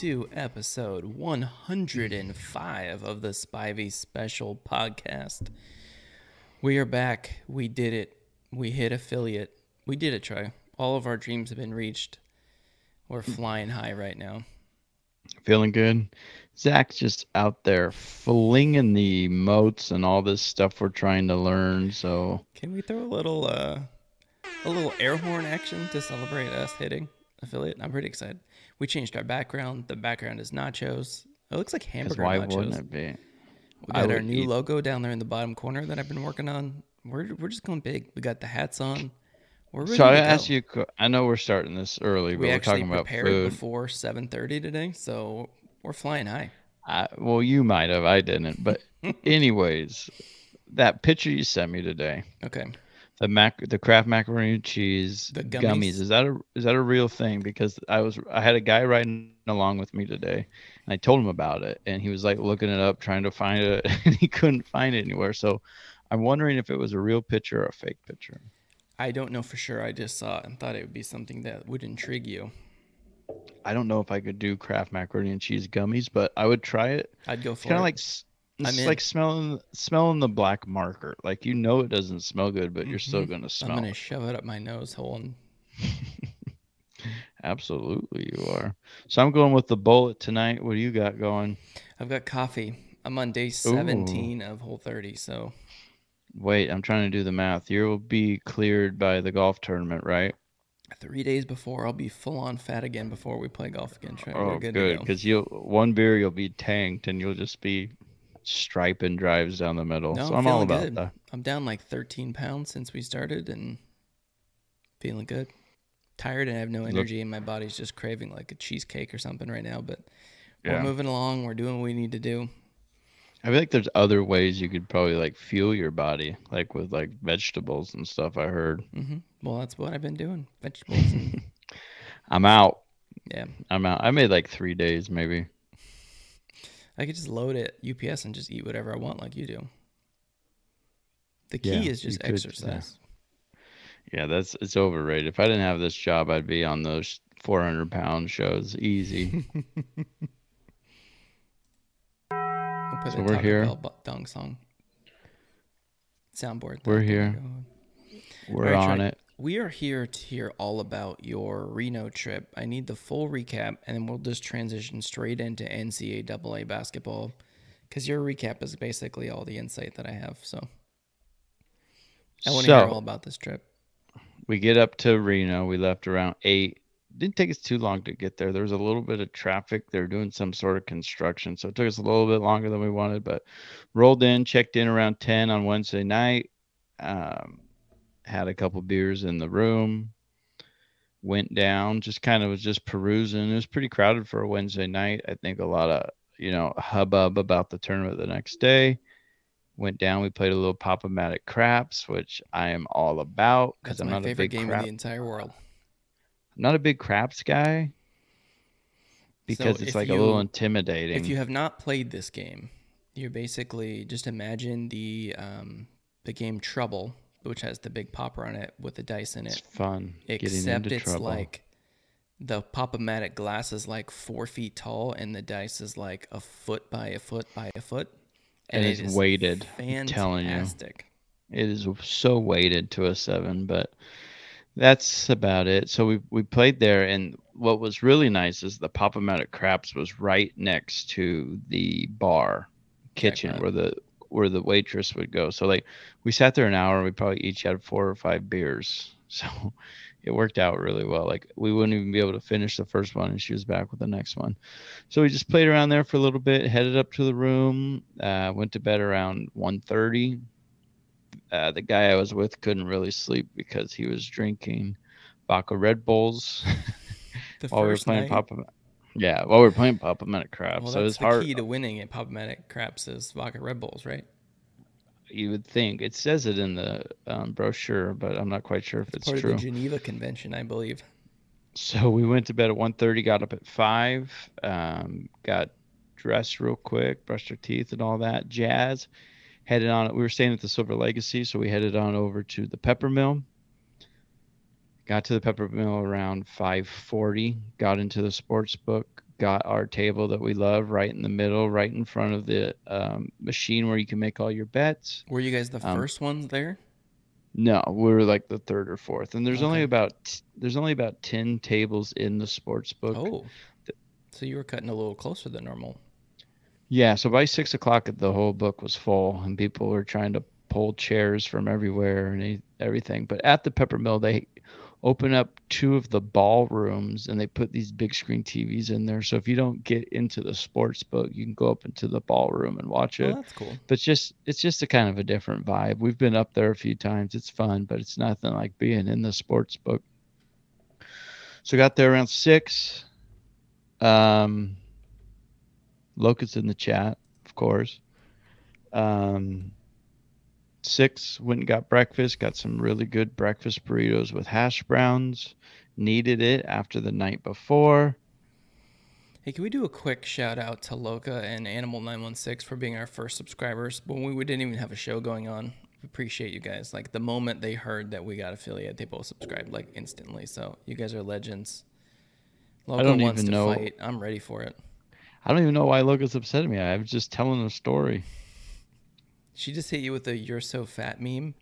to episode 105 of the Spivey Special Podcast. We are back. We did it. We hit affiliate. We did it, Troy. All of our dreams have been reached. We're flying high right now. Feeling good. Zach's just out there flinging the moats and all this stuff we're trying to learn. So Can we throw a little uh a little air horn action to celebrate us hitting affiliate? I'm pretty excited. We changed our background. The background is nachos. It looks like hamburger why nachos. wouldn't it be? We got our new eat- logo down there in the bottom corner that I've been working on. We're we're just going big. We got the hats on. We're ready So I ask you. I know we're starting this early, but we we're actually talking about prepared food. before 7:30 today, so we're flying high. I, well, you might have. I didn't. But anyways, that picture you sent me today, Okay. The mac, the Kraft macaroni and cheese The gummies. gummies? Is that a is that a real thing? Because I was I had a guy riding along with me today, and I told him about it, and he was like looking it up, trying to find it, and he couldn't find it anywhere. So I'm wondering if it was a real picture or a fake picture. I don't know for sure. I just saw it and thought it would be something that would intrigue you. I don't know if I could do Kraft macaroni and cheese gummies, but I would try it. I'd go for kind it. of like s- I'm it's like smelling smelling the black marker. Like you know it doesn't smell good, but you're still Mhm. gonna smell. I'm gonna it. shove it up my nose hole and Absolutely, you are. So I'm going with the bullet tonight. What do you got going? I've got coffee. I'm on day 17 of Whole 30, so Wait, I'm trying to do the math. You'll be cleared by the golf tournament, right? three days before I'll be full on fat again before we play golf again. Oh, We're good, to go. Because you'll one beer you'll be tanked, and you'll just be striping drives down the middle. No, so I'm I'm all about good. that. I'm down like 13 pounds since we started and feeling good. Tired and I have no Look- energy, and my body's just craving like a cheesecake or something right now. But we're moving along. We're doing what we need to do. I feel like there's other ways you could probably like fuel your body, like with like vegetables and stuff. I heard. hmm Well, that's what I've been doing. Vegetables. I'm out. yeah, I'm out. I made like three days, maybe. I could just load it UPS and just eat whatever I want, like you do. The key Yeah, is just you could, yeah. exercise. Yeah, that's it's overrated. If I didn't have this job, I'd be on those 400 pound shows easy. we'll put so we're Taco here. Bell dong song. Soundboard. We're There we here. We're Alright, on Trey. it. We are here to hear all about your Reno trip. I need the full recap, and then we'll just transition straight into NCAA basketball, because your recap is basically all the insight that I have. So I want to hear So all about this trip. we get up to Reno. We left around eight. Didn't take us too long to get there. There was a little bit of traffic. They were doing some sort of construction, so it took us a little bit longer than we wanted. But rolled in, checked in around 10 on Wednesday night. Um, had a couple beers in the room. Went down, just kind of was just perusing. It was pretty crowded for a Wednesday night. I think a lot of you know hubbub about the tournament the next day. Went down. We played a little Pop-O-Matic craps, which I am all about because I'm my not a favorite big game crap. in the entire world. I'm not a big craps guy because So it's like a little intimidating. If you have not played this game, you're basically just imagine the um, the game Trouble, which has the big popper on it with the dice in it's it. fun getting Except it's trouble. like the pop-o-matic glass is like four feet tall, and the dice is like a foot by a foot by a foot, And it it's is weighted, I'm telling you. Fantastic. it is so weighted to a seven, but that's about it. So we we played there, and what was really nice is the Pop-O-Matic craps was right next to the bar kitchen where the where the waitress would go. So like we sat there an hour, and we probably each had four or five beers. So it worked out really well. Like we wouldn't even be able to finish the first one, and she was back with the next one. So we just played around there for a little bit, headed up to the room, uh, went to bed around 1.30. Uh, the guy I was with couldn't really sleep because he was drinking vodka Red Bulls The while we were playing night, Papa. Yeah, while we are playing Papa Minute Crap. well, so that's it's the hard. key to winning at pop-o-matic craps is vodka Red Bulls, right? You would think it says it in the um, brochure, but I'm not quite sure if it's Part true. Geneva Convention, I believe. So we went to bed at 1.30, got up at 5, um, got dressed real quick, brushed our teeth and all that jazz. Headed on, we were staying at the Silver Legacy, so we headed on over to the Peppermill. Got to the Peppermill around 5:40. Got into the sports book. Got our table that we love right in the middle, right in front of the um, machine where you can make all your bets. Were you guys the Um, first ones there? No, we were like the third or fourth, and there's only about there's only about ten tables in the sports book. Oh, so you were cutting a little closer than normal. Yeah, so by six o'clock, the whole book was full, and people were trying to pull chairs from everywhere and everything. But at the Peppermill, they open up two of the ballrooms, and they put these big screen TVs in there. So if you don't get into the sports book, you can go up into the ballroom and watch Oh, it. that's cool. But it's just it's just a kind of a different vibe. We've been up there a few times. It's fun, but it's nothing like being in the sports book. So got there around six. Um, Locust in the chat, of course. Um, six went and got breakfast. Got some really good breakfast burritos with hash browns. Needed it after the night before. Hey, can we do a quick shout out to Loca and Animal Nine One Six for being our first subscribers when we, we didn't even have a show going on? Appreciate you guys. Like the moment they heard that we got affiliate, they both subscribed like instantly. So you guys are legends. Loca don't wants even to know- fight. I'm ready for it. I don't even know why Locust upset at me. I was just telling a story. She just hit you with a "You're so fat" meme,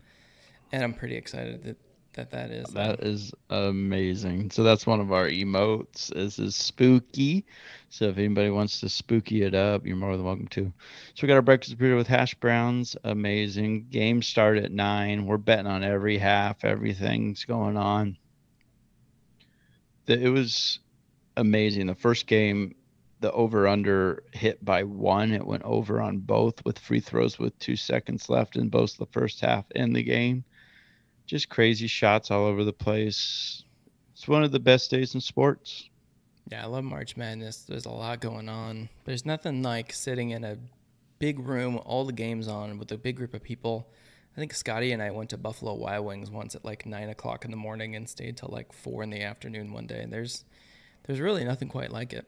and I'm pretty excited that that that is. That is amazing. So that's one of our emotes. This is spooky. So if anybody wants to spooky it up, you're more than welcome to. So we got our breakfast burrito with hash browns. Amazing. Game start at nine. We're betting on every half. Everything's going on. It was amazing. The first game, the over under hit by one. It went over on both with free throws with two seconds left in both the first half and the game just crazy shots all over the place. It's one of the best days in sports. Yeah, I love March Madness. There's a lot going on. There's nothing like sitting in a big room, all the games on, with a big group of people. I think Scotty and I went to Buffalo Wild Wings once at like nine o'clock in the morning and stayed till like four in the afternoon one day. And there's, there's really nothing quite like it.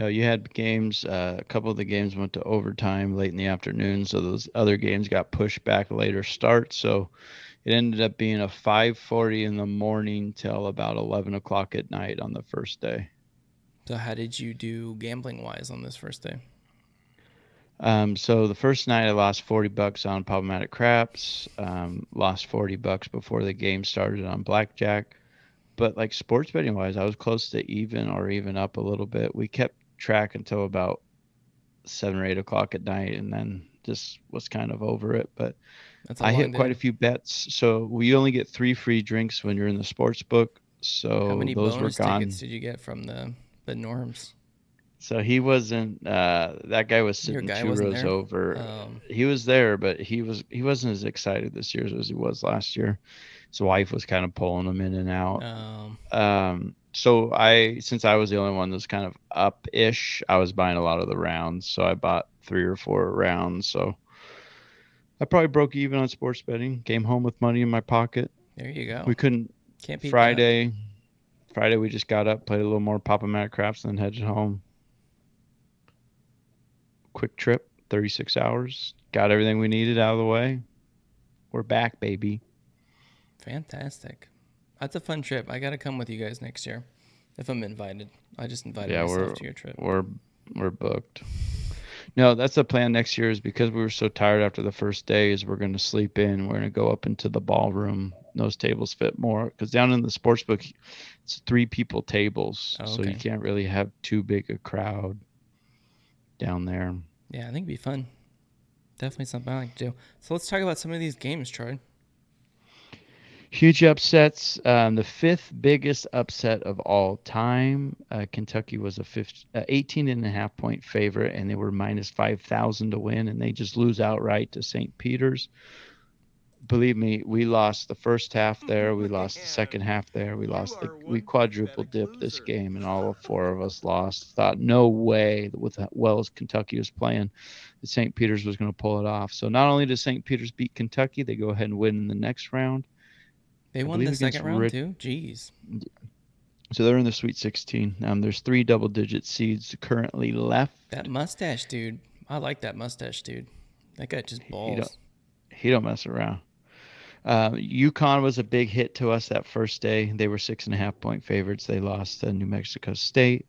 You know, you had games. Uh, a couple of the games went to overtime late in the afternoon, so those other games got pushed back later start. So it ended up being a 5:40 in the morning till about 11 o'clock at night on the first day. So how did you do gambling wise on this first day? Um, so the first night I lost 40 bucks on Pop-O-Matic craps. Um, lost 40 bucks before the game started on blackjack. But like sports betting wise, I was close to even or even up a little bit. We kept track until about seven or eight o'clock at night, and then just was kind of over it. But I hit quite a few bets. So we only get three free drinks when you're in the sports book. So How many those were bonus gone. tickets did you get from the the norms? So he wasn't. Uh, that guy was sitting guy two rows there? over. Um, he was there, but he was he wasn't as excited this year as he was last year. His wife was kind of pulling him in and out. um, Um, so I, since I was the only one that was kind of up ish, I was buying a lot of the rounds. So I bought three or four rounds. So I probably broke even on sports betting. Came home with money in my pocket. there you go. We couldn't Can't. Friday. Friday we just got up, played a little more Papa Mac craps, and then headed home. Quick trip, 36 hours. Got everything we needed out of the way. We're back, baby. Fantastic. That's a fun trip. I got to come with you guys next year if I'm invited. I just invited Yeah, myself to your trip. We're we're booked. No, that's the plan next year. Is because we were so tired after the first day. Is we're going to sleep in. We're going to go up into the ballroom. Those tables fit more because down in the sports book, it's three people tables, Oh, so you can't really have too big a crowd down there. Yeah, I think it'd be fun. Definitely something I like to do. So let's talk about some of these games, Troy. Huge upsets. Um, the fifth biggest upset of all time. Uh, Kentucky was a 15, uh, 18 and a half point favorite, and they were minus 5,000 to win, and they just lose outright to St. Peter's. Believe me, we lost the first half there. We lost the second half there. We lost the, we quadruple dipped this game, and all four of us lost. Thought no way that with that well as Kentucky was playing, that St. Peter's was going to pull it off. So not only does St. Peter's beat Kentucky, they go ahead and win in the next round. They won the second round too. Jeez. So they're in the Sweet 16. Um, there's three double-digit seeds currently left. That mustache dude. I like that mustache dude. That guy just balls. don't- He don't mess around. Uh, UConn was a big hit to us that first day. They were six and a half point favorites. They lost to New Mexico State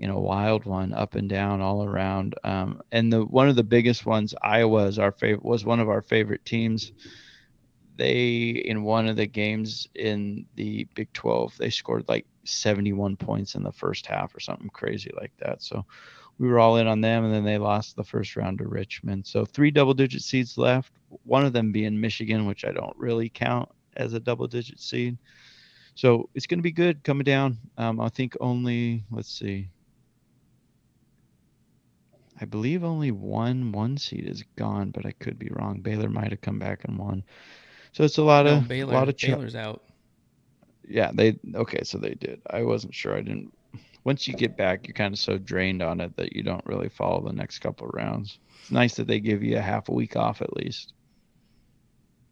in a wild one, up and down, all around. Um, and the one of the biggest ones, Iowa, is our favorite. Was one of our favorite teams. They in one of the games in the Big 12, they scored like 71 points in the first half or something crazy like that. So we were all in on them, and then they lost the first round to Richmond. So three double-digit seeds left. One of them being Michigan, which I don't really count as a double-digit seed. So it's going to be good coming down. Um, I think only let's see. I believe only one one seed is gone, but I could be wrong. Baylor might have come back and won. So it's a lot No, of Baylor. a lot of ch- Baylor's out. yeah, they okay, so they did. I wasn't sure. I didn't. Once you get back, you're kind of so drained on it that you don't really follow the next couple of rounds. It's nice that they give you a half a week off at least.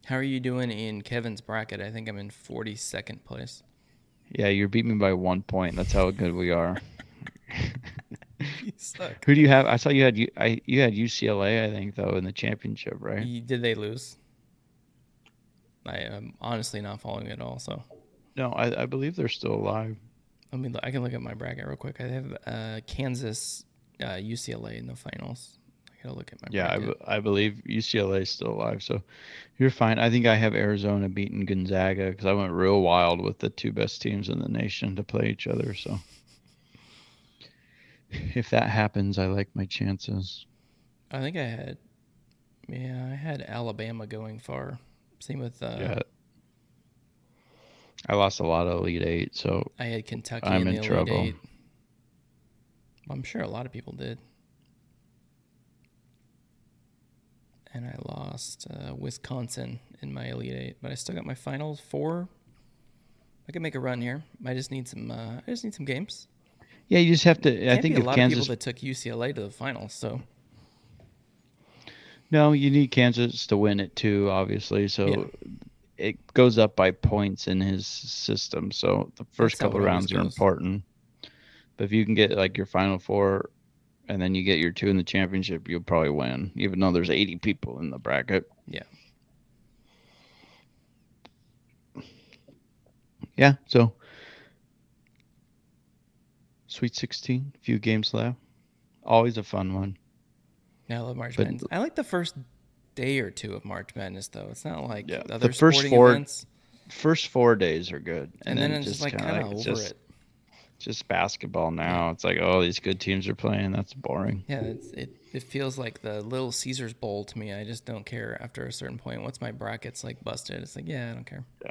How are you doing in Kevin's bracket? I think I'm in 42nd place. Yeah, you're beating me by one point. That's how good we are. Who do you have? I saw you had you. I you had UCLA, I think, though, in the championship, right? Did they lose? I am honestly not following it at all. So No, I, I believe they're still alive. I mean, I can look at my bracket real quick. I have uh, Kansas, uh, UCLA in the finals. I gotta look at my Yeah, I, bracket. be- I believe UCLA is still alive, so you're fine. I think I have Arizona beating Gonzaga because I went real wild with the two best teams in the nation to play each other. So if that happens, I like my chances. I think I had, yeah, I had Alabama going far. Same with, uh, yeah, I lost a lot of Elite Eight, so I had Kentucky I'm in the in Elite trouble. Eight. I'm sure a lot of people did. And I lost uh, Wisconsin in my Elite Eight, but I still got my final four. I can make a run here. I just need some. Uh, I just need some games. yeah, you just have to. I think be a if lot Kansas, of people that took UCLA to the finals. So no, you need Kansas to win it too, obviously. So Yeah. it goes up by points in his system. So the first That's couple rounds are important. But if you can get like your final four and then you get your two in the championship, you'll probably win, even though there's 80 people in the bracket. Yeah. Yeah. So Sweet 16, few games left. Always a fun one. Now I love March But- Madness. I like the first day or two of March Madness though. It's not like Yeah, the the first sporting four- events. First four days are good. And, then, it's just like kind of over just, it. Just basketball now. It's like, oh, these good teams are playing. That's boring. Yeah, it's, it it feels like the Little Caesars Bowl to me. I just don't care after a certain point. Once my bracket's like busted, it's like yeah, I don't care. Yeah.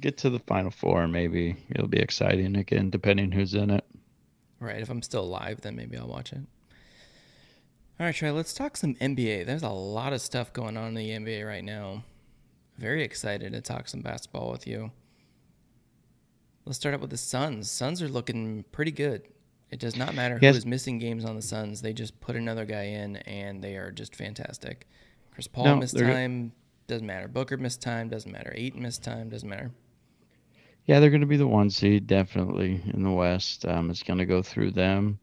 Get to the final four, maybe it'll be exciting again, depending who's in it. Right, if I'm still alive, then maybe I'll watch it. All right, Trey, let's talk some NBA. There's a lot of stuff going on in the NBA right now. Very excited to talk some basketball with you. Let's start out with the Suns. Suns are looking pretty good. It does not matter who Yes. is missing games on the Suns. They just put another guy in, and they are just fantastic. Chris Paul No, missed time. Doesn't matter. Booker missed time. Doesn't matter. Ayton missed time. Doesn't matter. Yeah, they're going to be the one seed, definitely in the West. Um, it's going to go through them.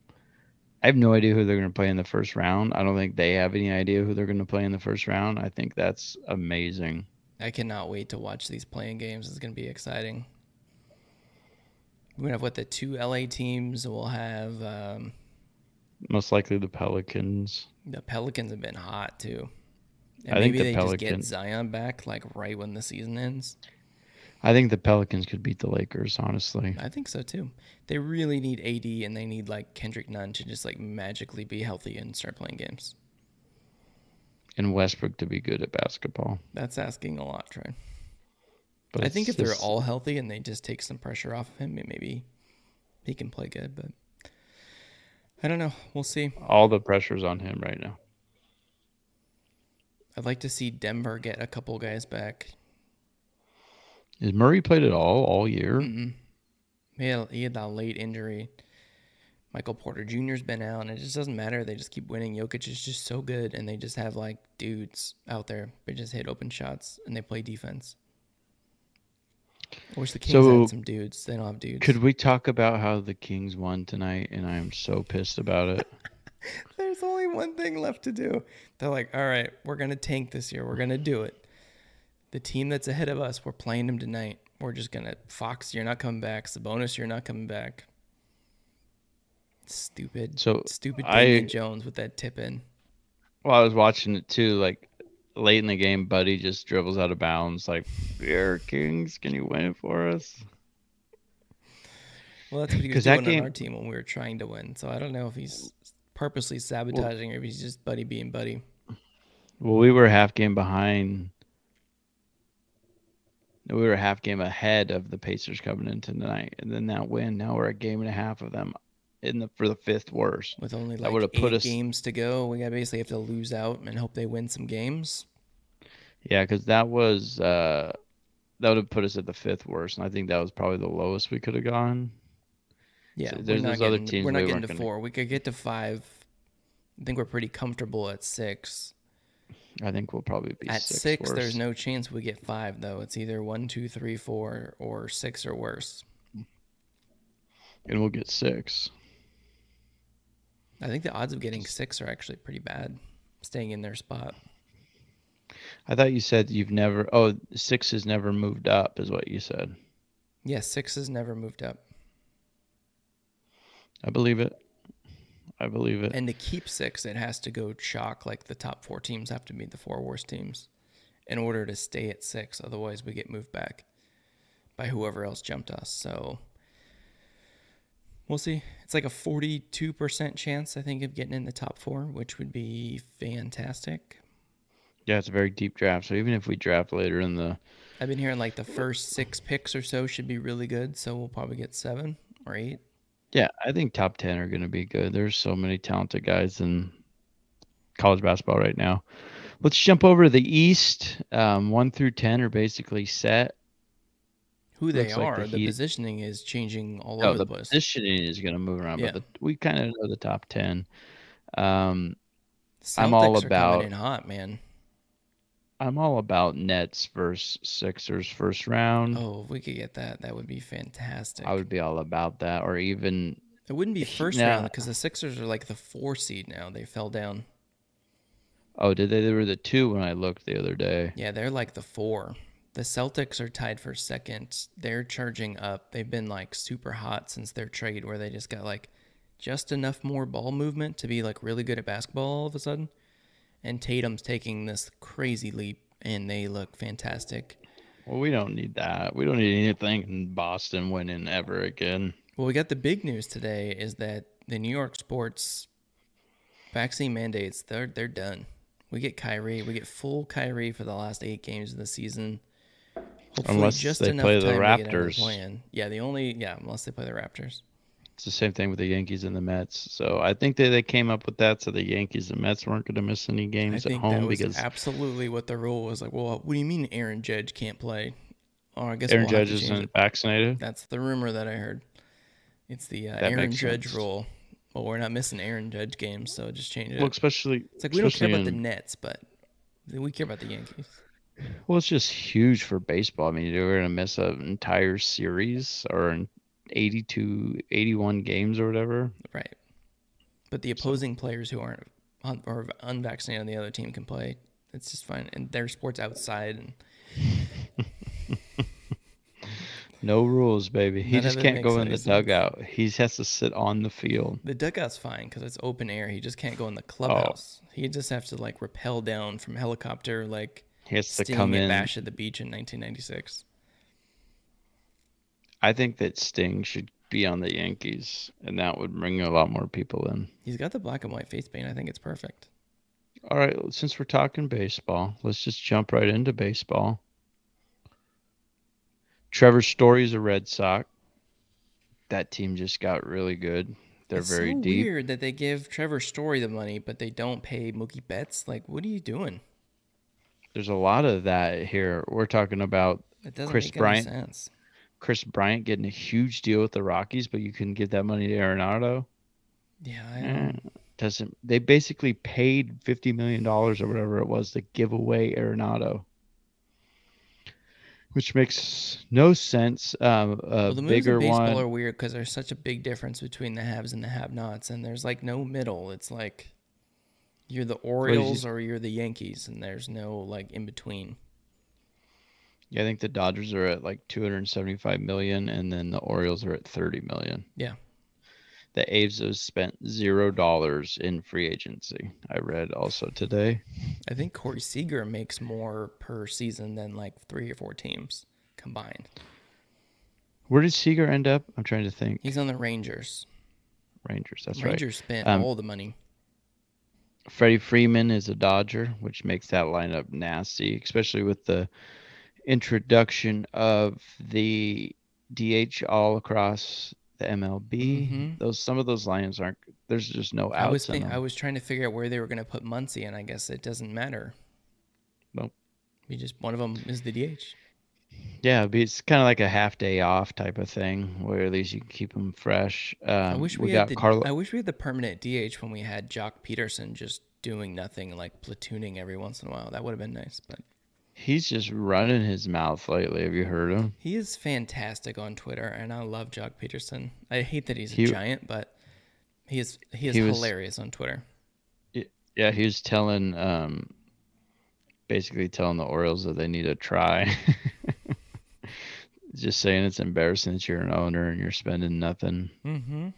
I have no idea who they're going to play in the first round. I don't think they have any idea who they're going to play in the first round. I think that's amazing. I cannot wait to watch these playing games. It's going to be exciting. We're going to have what the two LA teams will have. Um, Most likely the Pelicans. the Pelicans have been hot too. And I think maybe the they just get Zion back like right when the season ends. I think the Pelicans could beat the Lakers, honestly. I think so too. They really need AD and they need like Kendrick Nunn to just like magically be healthy and start playing games. And Westbrook to be good at basketball. That's asking a lot, Trey. But I think if it's they're all healthy and they just take some pressure off of him, maybe he can play good. But I don't know. We'll see. all the pressure's on him right now. I'd like to see Denver get a couple guys back. Is Murray played at all all year? Mm-mm. He had, he had that late injury. Michael Porter Jr.'s been out, and it just doesn't matter. They just keep winning. Jokic is just so good, and they just have like dudes out there. They just hit open shots and they play defense. I wish the Kings So, had some dudes. They don't have dudes. Could we talk about how the Kings won tonight? And I am so pissed about it. There's only one thing left to do. They're like, all right, we're gonna tank this year. We're gonna do it. The team that's ahead of us, we're playing them tonight. We're just gonna Fox. You're not coming back. Sabonis, you're not coming back. Stupid. So, stupid I- Jones with that tip in. Well, I was watching it too. Like late in the game, Buddy just dribbles out of bounds. Like, Air Kings, can you win it for us? Well, that's what he was doing on our team when we were trying to win. So I don't know if he's purposely sabotaging or if he's just buddy being buddy. Well, we were half game behind. We were a half game ahead of the Pacers coming in tonight, and then that win. Now we're a game and a half of them in the for the fifth worst. With only like eight put us- games to go, we basically have to lose out and hope they win some games. Yeah, because that was uh, that would have put us at the fifth worst, and I think that was probably the lowest we could have gone. Yeah, So there's not those other getting, teams We're not we getting to gonna- four. We could get to five. I think we're pretty comfortable at six. I think we'll probably be At sixth six, there's no chance we get five though. It's either one, two, three, four, or six or worse. and we'll get six. I think the odds of getting six are actually pretty bad, staying in their spot. I thought you said you've never. Oh, six has never moved up, is what you said. Yeah, six has never moved up. I believe it. I believe it. And to keep six, it has to go chalk. Like the top four teams have to be the four worst teams in order to stay at six. Otherwise, we get moved back by whoever else jumped us. So we'll see. It's like a 42% chance, I think, of getting in the top four, which would be fantastic. Yeah, it's a very deep draft. So even if we draft later in the, I've been hearing like the first six picks or so should be really good. So we'll probably get seven or eight. Yeah, I think top ten are going to be good. There's so many talented guys in college basketball right now. Let's jump over to the East. Um, one through ten are basically set. Who they Looks like are, the the positioning is changing all Oh, over the the place. positioning is going to move around, Yeah. but the, we kind of know the top ten. Um, I'm all about- in hot, man. I'm all about Nets versus Sixers first round. Oh, if we could get that, that would be fantastic. I would be all about that, or even it wouldn't be first Nah. round because the Sixers are like the four seed now. They fell down. oh, did they? They were the two when I looked the other day. Yeah, they're like the four. The Celtics are tied for second. They're charging up. They've been like super hot since their trade, where they just got like just enough more ball movement to be like really good at basketball all of a sudden. And Tatum's taking this crazy leap, and they look fantastic. Well, we don't need that. We don't need anything in Boston winning ever again. Well, we got the big news today is that the New York sports vaccine mandates they're they're done. We get Kyrie, we get full Kyrie for the last eight games of the season. Hopefully, Unless just they enough play the time to get out of the Raptors. plan. Yeah, the only yeah, unless they play the Raptors. It's the same thing with the Yankees and the Mets. So I think that they came up with that so the Yankees and Mets weren't going to miss any games at home was because absolutely what the rule was. Like, well, what do you mean Aaron Judge can't play? Oh, I guess Aaron we'll Judge isn't it. vaccinated. That's the rumor that I heard. It's the uh, Aaron Judge sense. rule. Well, we're not missing Aaron Judge games, so just change it. Well, especially It's like we don't care about the Nets, but we care about the Yankees. Well, it's just huge for baseball. I mean, you're going to miss an entire series or an 82, 81 games or whatever. Right. But the opposing players who aren't un- or unvaccinated on the other team can play. It's just fine. And their sports outside. And No rules, baby. He None just can't go in the sense. dugout. He has to sit on the field. the dugout's fine because it's open air. He just can't go in the Oh. clubhouse. He just have to like rappel down from helicopter like He has to come in. Bash at the Beach in 1996. I think that Sting should be on the Yankees, and that would bring a lot more people in. He's got the black and white face paint. I think it's perfect. All right, since we're talking baseball, let's just jump right into baseball. Trevor Story's a Red Sox. That team just got really good. They're it's very so deep. weird that they give Trevor Story the money, but they don't pay Mookie Betts. Like, what are you doing? There's a lot of that here. We're talking about It doesn't Kris make Bryant? any sense. Kris Bryant getting a huge deal with the Rockies, but you couldn't give that money to Arenado. Yeah, I Eh, doesn't they basically paid fifty million dollars or whatever it was to give away Arenado, which makes no sense. Um, a Well, the moves bigger in baseball one. are weird because there's such a big difference between the haves and the have-nots, and there's like no middle. It's like you're the Orioles or you're the Yankees, and there's no like in between. Yeah, I think the Dodgers are at like 275 million, and then the Orioles are at 30 million. Yeah. The A's have spent zero dollars in free agency. I read also today. I think Corey Seager makes more per season than like three or four teams combined. Where did Seager end up? I'm trying to think. He's on the Rangers. Rangers. That's right. Rangers spent Um, all the money. Freddie Freeman is a Dodger, which makes that lineup nasty, especially with the introduction of the DH all across the MLB. Mhm. Those some of those lines aren't. There's just no outs. I was outs in think, them. I was trying to figure out where they were going to put Muncy, and I guess it doesn't matter. Nope. You just one of them is the DH. Yeah, but it's kind of like a half day off type of thing, where at least you can keep them fresh. Um, I wish we, we, had got the Carlo. I wish we had the permanent DH when we had Joc Pederson just doing nothing, like platooning every once in a while. That would have been nice, but He's just running his mouth lately. Have you heard him? he is fantastic on Twitter, and I love Joc Pederson. I hate that he's a He- giant, but he is he is He was- hilarious on Twitter. Yeah, he was telling, um, basically telling the Orioles that they need to try. just saying it's embarrassing that you're an owner and you're spending nothing. Mm-hmm.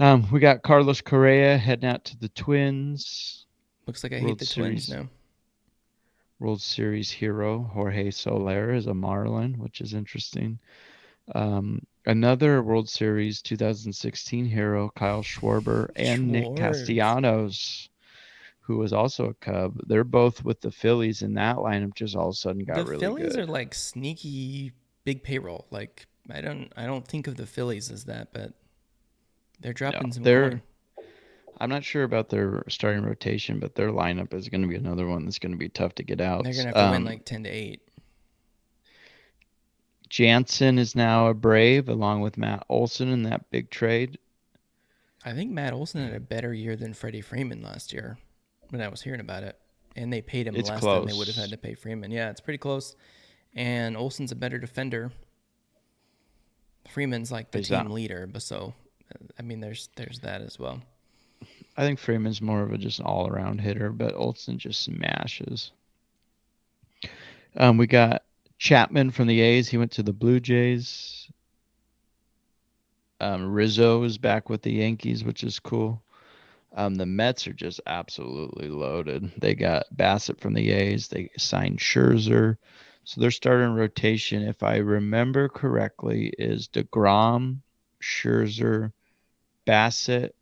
Um, we got Carlos Correa heading out to the Twins. Looks like I World hate the Twins now. World Series hero Jorge Soler is a Marlin, which is interesting. Um, another World Series 2016 hero Kyle Schwarber and Nick Castellanos, who was also a Cub. They're both with the Phillies, and that lineup just all of a sudden got the really Phillies good. are like sneaky big payroll. Like I don't I don't think of the Phillies as that, but they're dropping some they're-. I'm not sure about their starting rotation, but their lineup is going to be another one that's going to be tough to get out. They're gonna have to win Um, like ten to eight. Jansen is now a Brave, along with Matt Olson in that big trade. I think Matt Olson had a better year than Freddie Freeman last year when I was hearing about it. And they paid him It's less than they would have had to pay Freeman. Yeah, it's pretty close. And Olson's a better defender. Freeman's like the He's team not- leader, but so uh, I mean there's there's that as well. I think Freeman's more of a just an all around hitter, but Olson just smashes. Um, we got Chapman from the A's. He went to the Blue Jays. Um, Rizzo is back with the Yankees, which is cool. Um, the Mets are just absolutely loaded. They got Bassitt from the A's. They signed Scherzer. So their starting rotation, if I remember correctly, is DeGrom, Scherzer, Bassitt,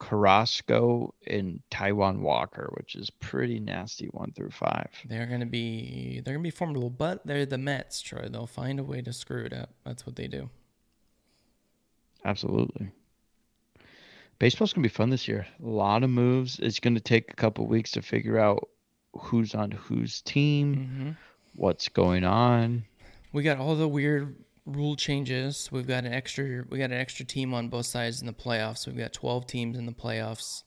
Carrasco, and Taijuan Walker, which is pretty nasty one through five. They're gonna be they're gonna be formidable, but they're the Mets, Troy. They'll find a way to screw it up. That's what they do. Absolutely. Baseball's gonna be fun this year. A lot of moves. It's gonna take a couple weeks to figure out who's on whose team, Mm-hmm. what's going on. We got all the weird rule changes. We've got an extra we got an extra team on both sides in the playoffs. We've got 12 teams in the playoffs.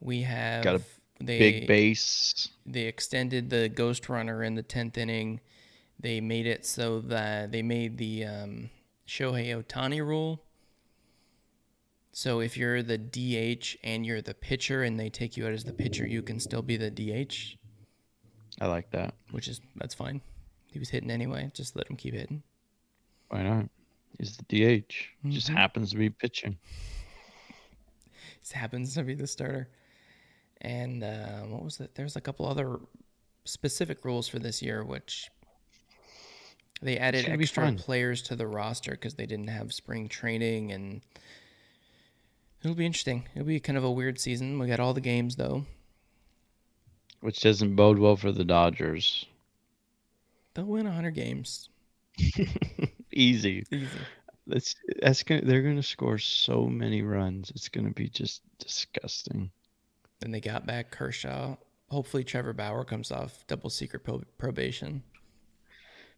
We have Got a they Big base. they extended the ghost runner in the 10th inning. They made it so that they made the um, Shohei Ohtani rule. So if you're the DH and you're the pitcher and they take you out as the pitcher, you can still be the DH, I like that. which is that's fine. He was hitting anyway. Just let him keep hitting. Why not? He's the DH. Just Mhm. happens to be pitching. This happens to be the starter. And uh, what was it? There's a couple other specific rules for this year, which they added extra players to the roster because they didn't have spring training, and it'll be interesting. It'll be kind of a weird season. We got all the games though. Which doesn't bode well for the Dodgers. They'll win 100 games. Easy. Easy. That's that's gonna they're gonna score so many runs. It's gonna be just disgusting. Then they got back Kershaw. Hopefully, Trevor Bauer comes off double secret pro- probation.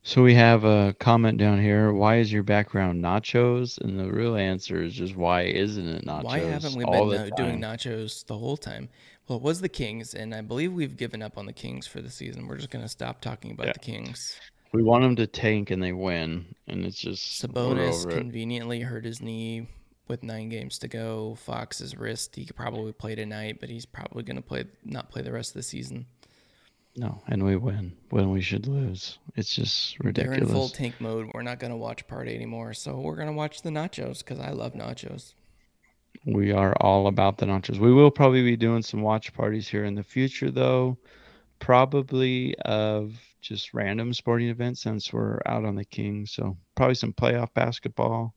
So we have a comment down here. Why is your background nachos? And the real answer is just why isn't it nachos? Why haven't we all been uh, doing nachos the whole time? Well, it was the Kings, and I believe we've given up on the Kings for the season. We're just going to stop talking about Yeah. the Kings. We want them to tank and they win, and it's just Sabonis conveniently hurt his knee with nine games to go. Fox's wrist, he could probably play tonight, but he's probably going to play not play the rest of the season. No, and we win when we should lose. It's just ridiculous. They're in full tank mode. We're not gonna watch party anymore, so we're gonna watch the nachos because I love nachos. We are all about the nachos. We will probably be doing some watch parties here in the future, though. Probably of just random sporting events since we're out on the King. So probably some playoff basketball,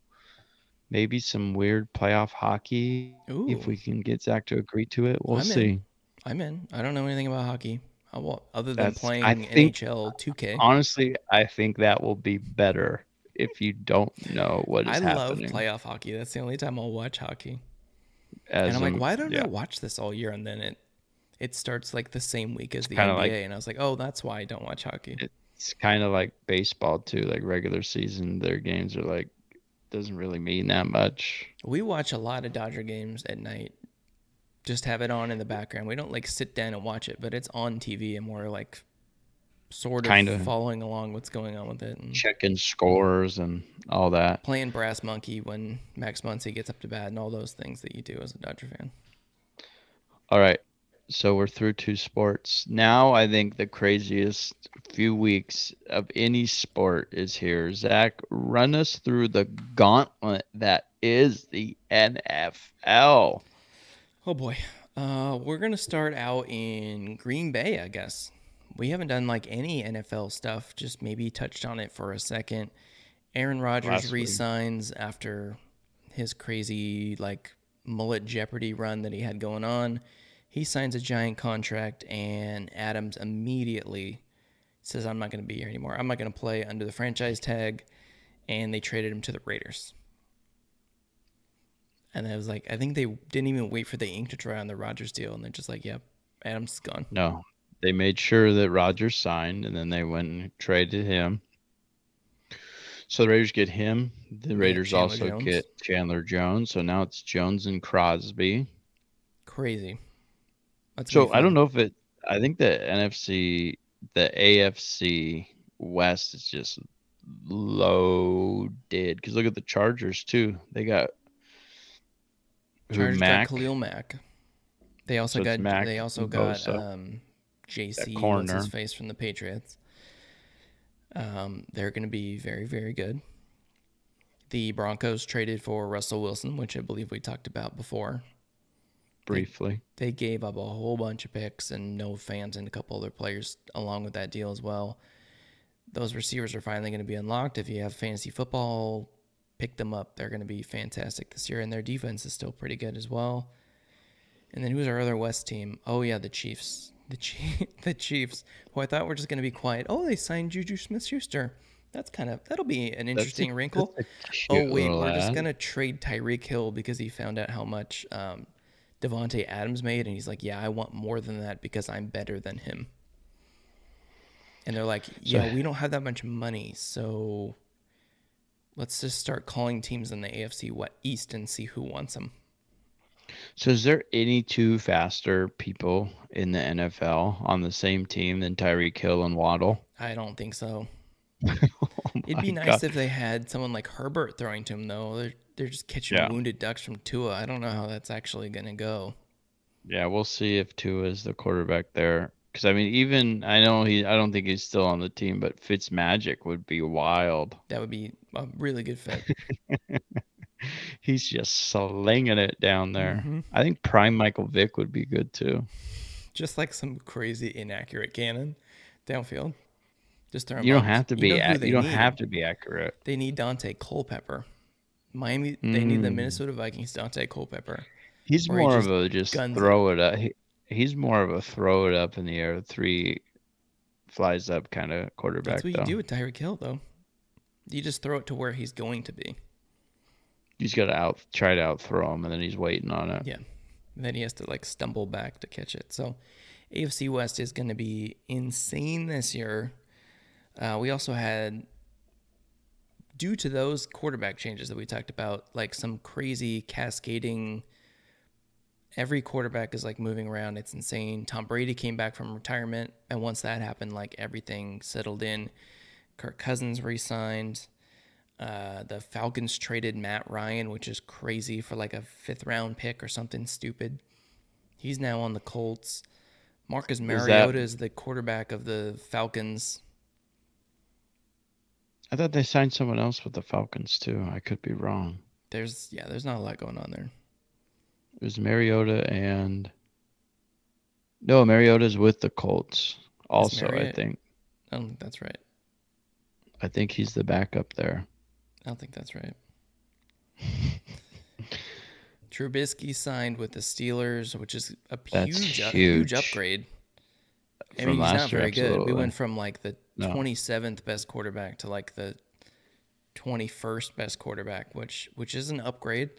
maybe some weird playoff hockey. Ooh. If we can get Zach to agree to it, we'll I'm in. see. I'm in. I don't know anything about hockey. Uh, I will, other than That's- playing I think- NHL 2K. Honestly, I think that will be better if you don't know what is I love playoff hockey. That's the only time I'll watch hockey. as and I'm like, why don't yeah. I watch this all year? And then it it starts like the same week as the NBA, like- and I was like, oh, that's why I don't watch hockey. It's kind of like baseball too. Like regular season, their games are like doesn't really mean that much. We watch a lot of Dodger games at night. Just have it on in the background. We don't like sit down and watch it, but it's on TV, and we're like sort of Kinda. following along what's going on with it. And Checking scores and all that. playing brass monkey when Max Muncy gets up to bat and all those things that you do as a Dodger fan. All right. So we're through two sports. Now I think the craziest few weeks of any sport is here. Zach, run us through the gauntlet that is the NFL. Oh boy. Uh, we're gonna start out in Green Bay, I guess. We haven't done like any NFL stuff. Just maybe touched on it for a second. Aaron Rodgers resigns after his crazy like mullet Jeopardy run that he had going on. He signs a giant contract, and Adams immediately says, "I'm not going to be here anymore. I'm not going to play under the franchise tag." And they traded him to the Raiders. And I was like, I think they didn't even wait for the ink to dry on the Rodgers deal, and they're just like, "Yep, Adams is gone." No, they made sure that Rodgers signed, and then they went and traded him. So the Raiders get him. The Raiders Chandler also Jones. get Chandler Jones. So now it's Jones and Crosby. Crazy. That's So I don't know if it. I think the NFC, the AFC West is just loaded. Because look at the Chargers too. They got Chargers Mac. got Khalil Mack. They also So got Mack they also got Bosa. um, JC what's his face from the Patriots. Um, they're going to be very very good. The Broncos traded for Russell Wilson, which I believe we talked about before. Briefly. They gave up a whole bunch of picks and Noah Fant and a couple other players along with that deal as well. Those receivers are finally going to be unlocked. If you have fantasy football, pick them up. They're going to be fantastic this year, and their defense is still pretty good as well. And then who's our other West team? Oh yeah, the Chiefs. The Chief, the Chiefs, who I thought were just going to be quiet. Oh, they signed Juju Smith-Schuster. That's kind of that'll be an interesting a- wrinkle. Oh wait, we're just gonna trade Tyreek Hill because he found out how much um, Davante Adams made, and he's like, "Yeah, I want more than that because I'm better than him." And they're like, "Yeah, we don't have that much money, so let's just start calling teams in the AFC West East and see who wants them." So is there any two faster people in the NFL on the same team than Tyreek Hill and Waddle? I don't think so. Oh It'd be nice God. if they had someone like Herbert throwing to him, though. They're they're just catching Yeah. wounded ducks from Tua. I don't know how that's actually gonna go. Yeah, we'll see if Tua is the quarterback there. Because I mean, even I know he, I don't think he's still on the team, but Fitz Magic would be wild. That would be a really good fit. He's just slinging it down there. Mhm. I think Prime Michael Vick would be good too. just like some crazy inaccurate cannon downfield. Just throw You don't bombs. have to be. know who ac- they you don't need? have to be accurate. They need Daunte Culpepper. Miami. They need the Mm. Minnesota Vikings Daunte Culpepper. He's Or he more of a just throw it up. He, he's more of a throw it up in the air, three flies up kind of quarterback. That's what though. you do with Tyreek Hill, though. You just throw it to where he's going to be. He's got to out try to out throw him, and then he's waiting on it. Yeah. And then he has to like stumble back to catch it. So AFC West is going to be insane this year. Uh, we also had, due to those quarterback changes that we talked about, like some crazy cascading. Every quarterback is like moving around. It's insane. Tom Brady came back from retirement. And once that happened, like everything settled in. Kirk Cousins re signed. Uh, the Falcons traded Matt Ryan, which is crazy for like a fifth round pick or something stupid. He's now on the Colts. Marcus Mariota is the quarterback of the Falcons. I thought they signed someone else with the Falcons too. I could be wrong. There's yeah, there's not a lot going on there. It was Mariota and no, Mariota's with the Colts. Also, I think. I don't think that's right. I think he's the backup there. I don't think that's right. Trubisky signed with the Steelers, which is a huge, huge huge. upgrade. I From mean, he's last not very good. We went from like the No. 27th best quarterback to like the 21st best quarterback, which which is an upgrade.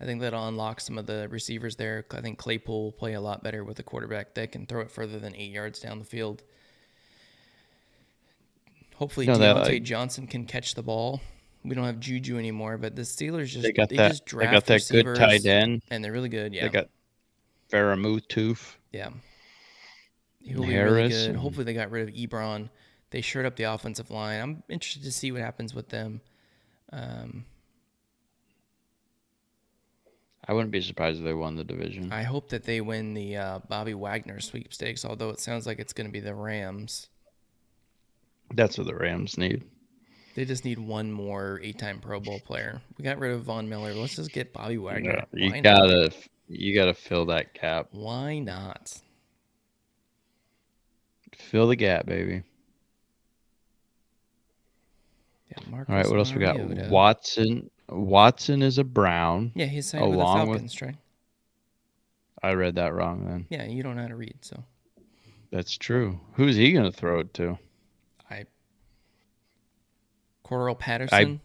I think that'll unlock some of the receivers there. I think Claypool will play a lot better with a quarterback that can throw it further than eight yards down the field. Hopefully, that, Diontae like- Johnson can catch the ball. We don't have Juju anymore, but the Steelers just They got they that. just They draft got that good tight end. and they're really good. Yeah, They got Freiermuth. Tooth. yeah. He'll be really Harris good. and- Hopefully, they got rid of Ebron. They shored up the offensive line. I'm interested to see what happens with them. Um, I wouldn't be surprised if they won the division. I hope that they win the uh, Bobby Wagner sweepstakes, although it sounds like it's going to be the Rams. That's what the Rams need. They just need one more eight-time Pro Bowl player. We got rid of Von Miller. Let's just get Bobby Wagner. Yeah, you Why gotta, you gotta fill that gap. Why not? Fill the gap, baby. Yeah, Marcus All right, what else we got? Mariota. Watson. Watson is a Brown. Yeah, he's signed with the along with- Falcons, Trey. I read that wrong then. Yeah, you don't know how to read, so That's true. Who's he gonna throw it to? I. Cordarrelle Patterson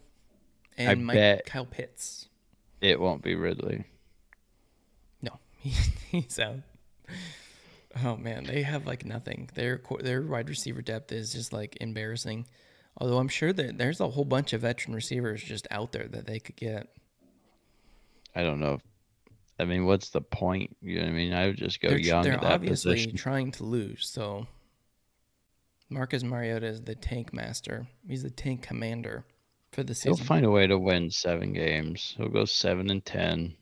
and Mike bet- Kyle Pitts. It won't be Ridley. No, he, he's out. Oh man, they have like nothing. Their their wide receiver depth is just like embarrassing. Although I'm sure that there's a whole bunch of veteran receivers just out there that they could get. I don't know. I mean, what's the point? You know what I mean? I would just go they're young they're at that obviously position. trying to lose. So Marcus Mariota is the tank master. He's the tank commander for the season. He'll find a way to win seven games. He'll go seven and ten.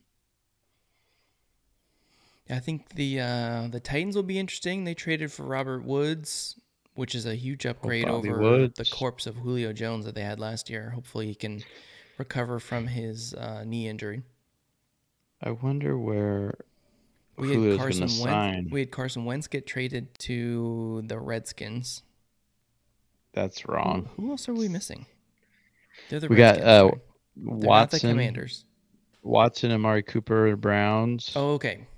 I think the uh, the Titans will be interesting. They traded for Robert Woods, which is a huge upgrade Bobby over Woods. the corpse of Julio Jones that they had last year. Hopefully, he can recover from his uh, knee injury. I wonder where We had Julio's Carson Wentz. sign. We had Carson Wentz get traded to the Redskins. That's wrong. Who else are we missing? They're the We got uh. They're not the Watson, Commanders. Watson and Mari Cooper, Browns. Oh, okay.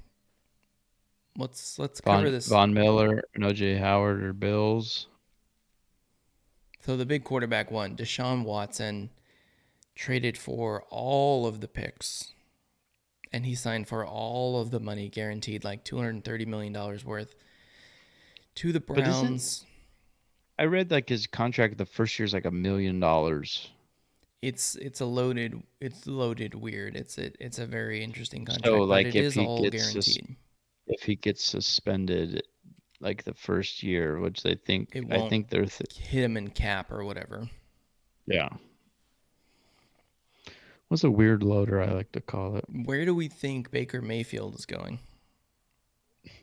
Let's let's cover this. Von Miller and OJ Howard or Bills. So the big quarterback one, Deshaun Watson, traded for all of the picks, and he signed for all of the money guaranteed, like two hundred and thirty million dollars worth, to the Browns. I read like his contract the first year is like a million dollars. It's it's a loaded it's loaded weird. It's a it's a very interesting contract, So, like, it if is he all gets guaranteed. If he gets suspended like the first year, which they think It I think they're th- Hit him in cap or whatever. yeah. What's a weird loader I like to call it? Where do we think Baker Mayfield is going?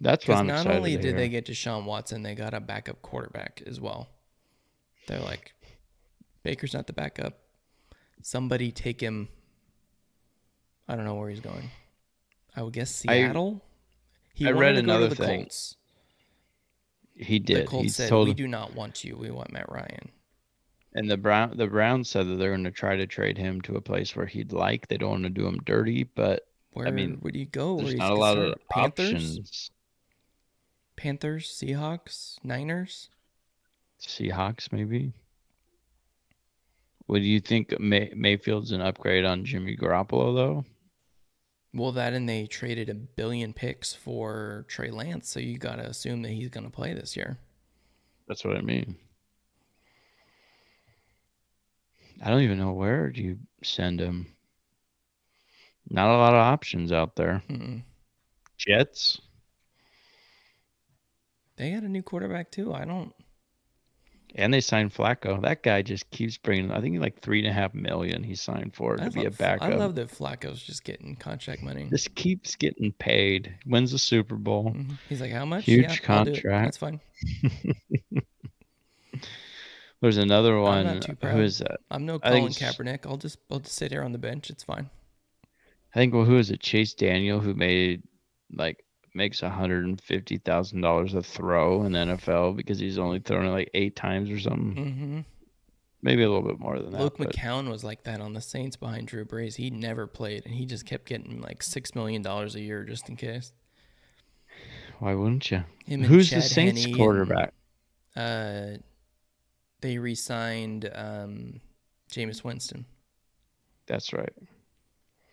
That's what I'm not only did hear. they get Deshaun Watson, they got a backup quarterback as well. They're like, Baker's not the backup. Somebody take him. I don't know where he's going. I would guess I- Seattle. He I wanted read to go to another the thing. Colts. he The did. He Colts said, told "We do not want you. We want Matt Ryan." and the Brown the Browns said that they're going to try to trade him to a place where he'd like. They don't want to do him dirty, but Where mean, would he go? Where there's he's not a lot of? Panthers, options. Panthers, Seahawks, Niners. Seahawks, maybe. Would you think May- Mayfield's an upgrade on Jimmy Garoppolo though? Well, that and they traded a billion picks for Trey Lance, so you got to assume that he's going to play this year. That's what I mean. I don't even know where do you send him. Not a lot of options out there. Mm-mm. Jets. They got a new quarterback too. I don't. And they signed Flacco. That guy just keeps bringing. I think like three and a half million he signed for I to be a love, backup. I love that Flacco's just getting contract money. Just keeps getting paid. Wins the Super Bowl. Mhm. He's like, how much? Huge yeah, contract. That's fine. There's another I'm one. not too proud. Who is that? I'm no Colin Kaepernick. I'll just I'll just sit here on the bench. It's fine. I think well, who is it? Chase Daniel, who made like makes hundred and fifty thousand dollars a throw in the NFL because he's only thrown it like eight times or something. hmm Maybe a little bit more than that. Luke but McCown was like that on the Saints behind Drew Brees. He never played, and he just kept getting like six million dollars a year just in case. why wouldn't you? And Who's the Chad Saints Henne and, quarterback? uh, they re-signed um, Jameis Winston. That's right.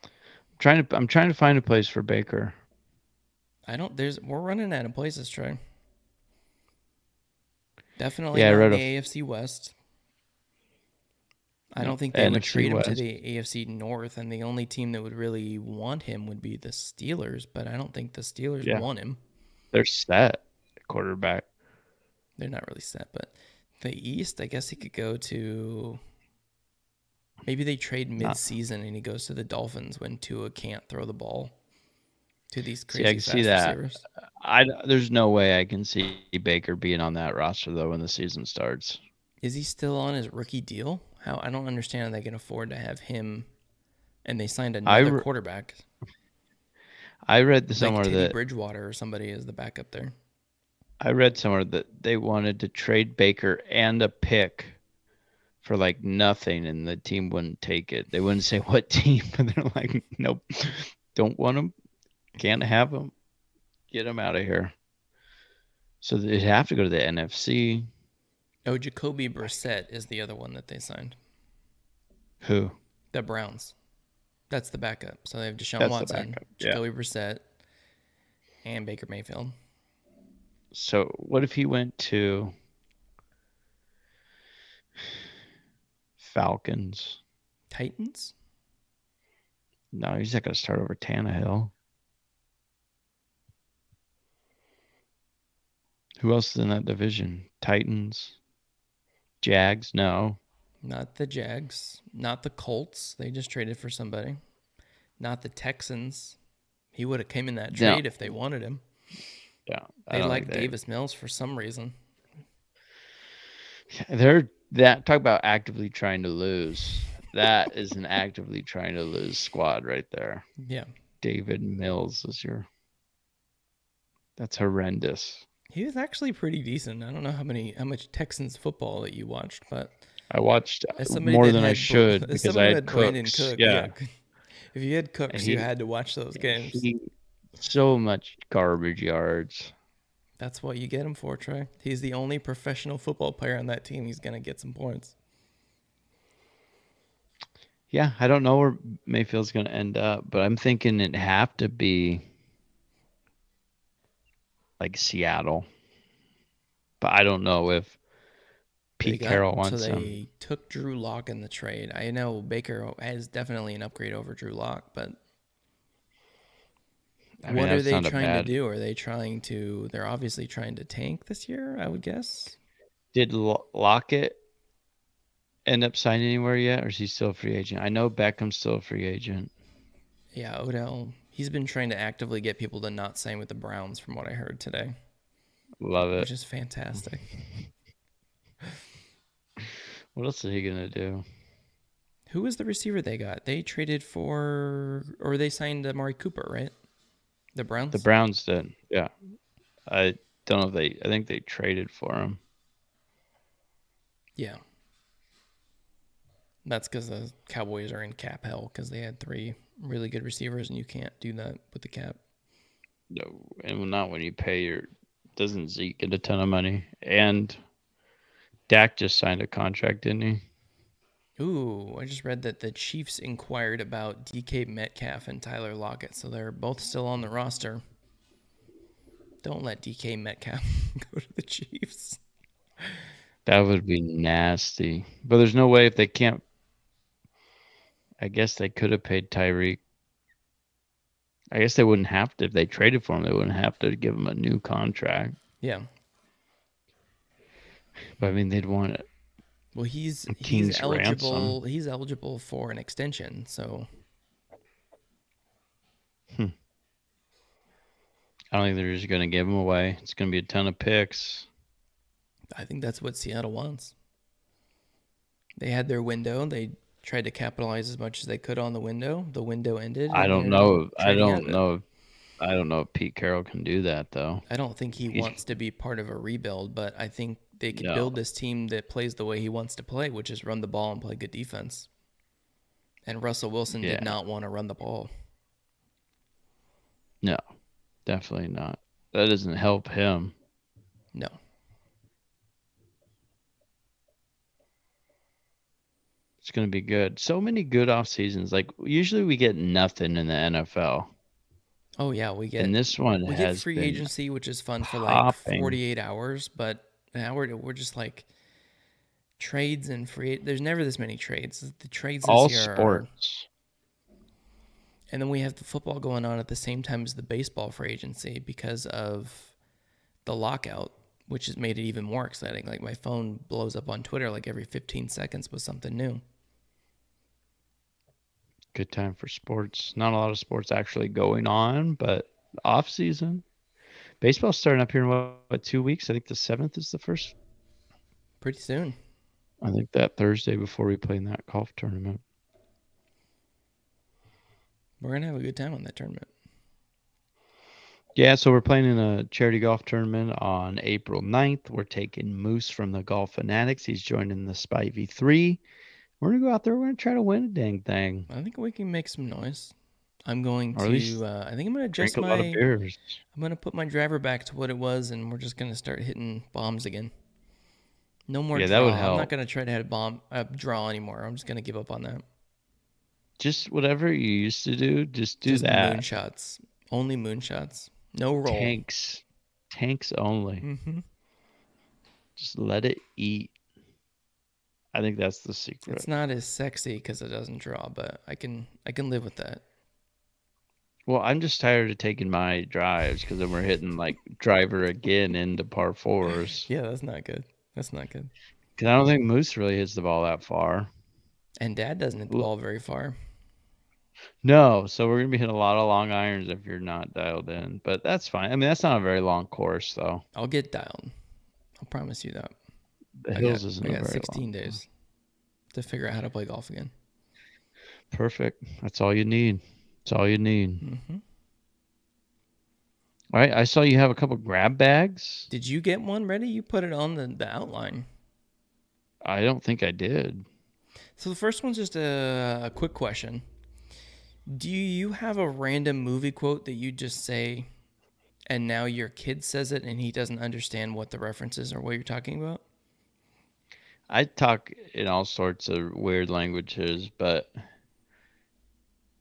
I'm trying to I'm trying to find a place for Baker. I don't. There's we're running out of places, Trey. Definitely Yeah, I not the a- AFC West. I don't think they would NFC trade him to the AFC North, and the only team that would really want him would be the Steelers. But I don't think the Steelers Yeah. want him. They're set quarterback. They're not really set, but the East, I guess he could go to. Maybe they trade mid-season and he goes to the Dolphins when Tua can't throw the ball to these See, I can see that. receivers. I there's no way I can see Baker being on that roster though when the season starts. Is he still on his rookie deal? How I don't understand how they can afford to have him, and they signed I another re- quarterback, I read like somewhere Teddy that Bridgewater or somebody is the backup there. I read somewhere that they wanted to trade Baker and a pick for like nothing, and the team wouldn't take it. They wouldn't say what team, but they're like, nope, don't want him, can't have them. get them out of here. So they'd have to go to the NFC. Oh, Jacoby Brissett is the other one that they signed. Who? The Browns. That's the backup. So they have Deshaun That's Watson, yeah. Jacoby Brissett, and Baker Mayfield. So what if he went to Falcons? Titans. No, he's not going to start over Tannehill. Who else is in that division? Titans, Jags. No, Not the Jags. Not the Colts. They just traded for somebody. Not the Texans. He would have came in that No. trade if they wanted him. yeah, They like they- Davis Mills for some reason. They're that talk about actively trying to lose. That is an actively trying to lose squad right there. Yeah. David Mills is your. That's horrendous. He was actually pretty decent. I don't know how many how much Texans football that you watched, but I watched more than I should because I had Brandin Cooks. Cook, yeah. If you had Cooks, you had to watch those games. He- so much garbage yards. That's what you get him for, Trey. He's the only professional football player on that team. He's gonna get some points. Yeah, I don't know where Mayfield's going to end up, but I'm thinking it'd have to be like Seattle. But I don't know if Pete got- Carroll wants so him. they took Drew Lock in the trade. I know Baker has definitely an upgrade over Drew Lock, but I mean, what are they trying bad- to do? Are they trying to? They're obviously trying to tank this year. I would guess. Did Lo- Lockett end up signing anywhere yet, or is he still a free agent? I know Beckham's still a free agent. Yeah, Odell. He's been trying to actively get people to not sign with the Browns, from what I heard today, Love it, which is fantastic. What else is he gonna do? Who was the receiver they got? They traded for, or they signed Amari Cooper, right? The Browns. The Browns did. Yeah, I don't know if they. I think they traded for him. Yeah. That's because the Cowboys are in cap hell because they had three really good receivers, and you can't do that with the cap. No, and not when you pay your. Doesn't Zeke get a ton of money? And Dak just signed a contract, didn't he? Ooh, I just read that the Chiefs inquired about DK Metcalf and Tyler Lockett, so they're both still on the roster. Don't let DK Metcalf go to the Chiefs. That would be nasty. But there's no way if they can't. I guess they could have paid Tyreek. I guess they wouldn't have to if they traded for him. They wouldn't have to give him a new contract. Yeah, But I mean, they'd want it. Well, he's King's he's eligible. ransom. He's eligible for an extension. So hmm. I don't think they're just going to give him away. It's going to be a ton of picks. I think that's what Seattle wants. They had their window. They tried to capitalize as much as they could on the window. The window ended. I don't know. I don't know. If, I don't know if Pete Carroll can do that though. I don't think he He's- wants to be part of a rebuild, but I think they could No. build this team that plays the way he wants to play, which is run the ball and play good defense. And Russell Wilson Yeah. did not want to run the ball. No, definitely not. That doesn't help him. No. It's going to be good. So many good off seasons. Like usually we get nothing in the NFL, Oh yeah, we get and this one we get has free agency, which is fun for like 48 hours, but now we're we're just like trades and free. There's never this many trades. The trades this all year are- sports. and then we have the football going on at the same time as the baseball free agency because of the lockout, which has made it even more exciting. Like my phone blows up on Twitter like every 15 seconds with something new. Good time for sports. Not a lot of sports actually going on, but off season. Baseball's starting up here in what, what two weeks? I think the seventh is the first. Pretty soon. I think that Thursday before we play in that golf tournament. We're gonna have a good time on that tournament. Yeah, so we're playing in a charity golf tournament on April 9th. We're taking Moose from the Golf Fanatics. He's joining the Spy V3. We're going to go out there. We're going to try to win a dang thing. I think we can make some noise. I'm going Or to. Uh, I think I'm gonna adjust a lot of my. I'm gonna put my driver back to what it was, and we're just gonna start hitting bombs again. No more Yeah, draw. that would help. I'm not gonna try to hit a bomb uh, draw anymore. I'm just gonna give up on that. Just whatever you used to do, just do just that. moonshots. Only moonshots. No roll. Tanks. Tanks only. Mm-hmm. Just let it eat. I think that's the secret. It's not as sexy because it doesn't draw, but I can I can live with that. Well, I'm just tired of taking my drives because then we're hitting like driver again into par fours. Yeah, that's not good. That's not good. Because I don't think Moose really hits the ball that far. And Dad doesn't hit the Ooh. ball very far. No, so we're gonna be hitting a lot of long irons if you're not dialed in, but that's fine. I mean, that's not a very long course, though. I'll get dialed. I'll promise you that. The hills isn't I got very 16 long days to figure out how to play golf again. Perfect. That's all you need. That's all you need. hmm All right. I saw you have a couple grab bags. Did you get one ready? You put it on the, the outline. I don't think I did. So the first one's just a, a quick question. Do you have a random movie quote that you just say and now your kid says it and he doesn't understand what the reference is or what you're talking about? I talk in all sorts of weird languages, but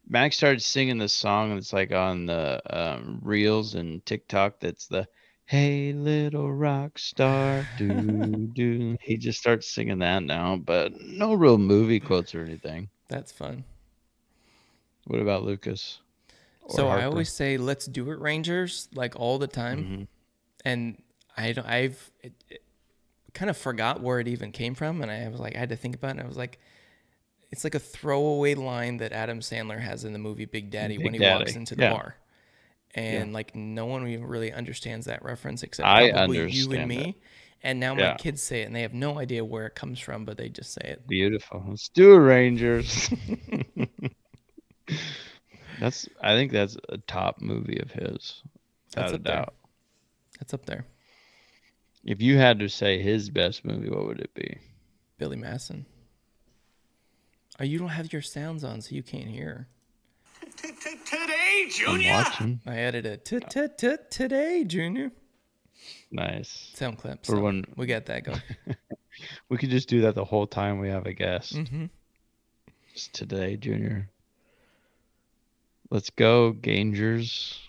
Max started singing this song that's like on the um, reels and TikTok. That's the "Hey little rock star," do do. He just starts singing that now, but no real movie quotes or anything. That's fun. What about Lucas? So I always say let's do it Rangers like all the time. Mhm. and I don't, I've it, it kind of forgot where it even came from, and I was like, I had to think about it. And I was like, it's like a throwaway line that Adam Sandler has in the movie Big Daddy when Big he walks into the yeah. bar, and like no one even really understands that reference except I probably you and me. it. And now my kids say it, and they have no idea where it comes from, but they just say it. Beautiful. Let's do it, Rangers. that's. I think that's a top movie of his. That's Without a up there. doubt. That's up there. If you had to say his best movie, what would it be? Billy Madison. Oh, you don't have your sounds on, so you can't hear. Today, I'm Junior. watching. I added a today, Junior. Nice. Sound clip. For so when we got that going. we could just do that the whole time we have a guest. Mm-hmm. Just today, Junior. Let's go, Gangers.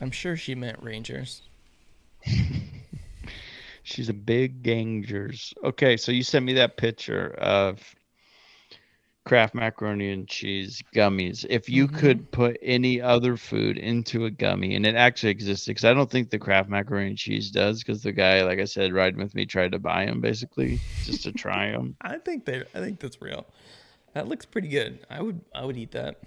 I'm sure she meant Rangers. She's a big Gangers. Okay, so you sent me that picture of Kraft macaroni and cheese gummies. If you Mhm. could put any other food into a gummy, and it actually exists, because I don't think the Kraft macaroni and cheese does, because the guy, like I said, riding with me tried to buy them basically just to try them. I think they. I think that's real. That looks pretty good. I would. I would eat that.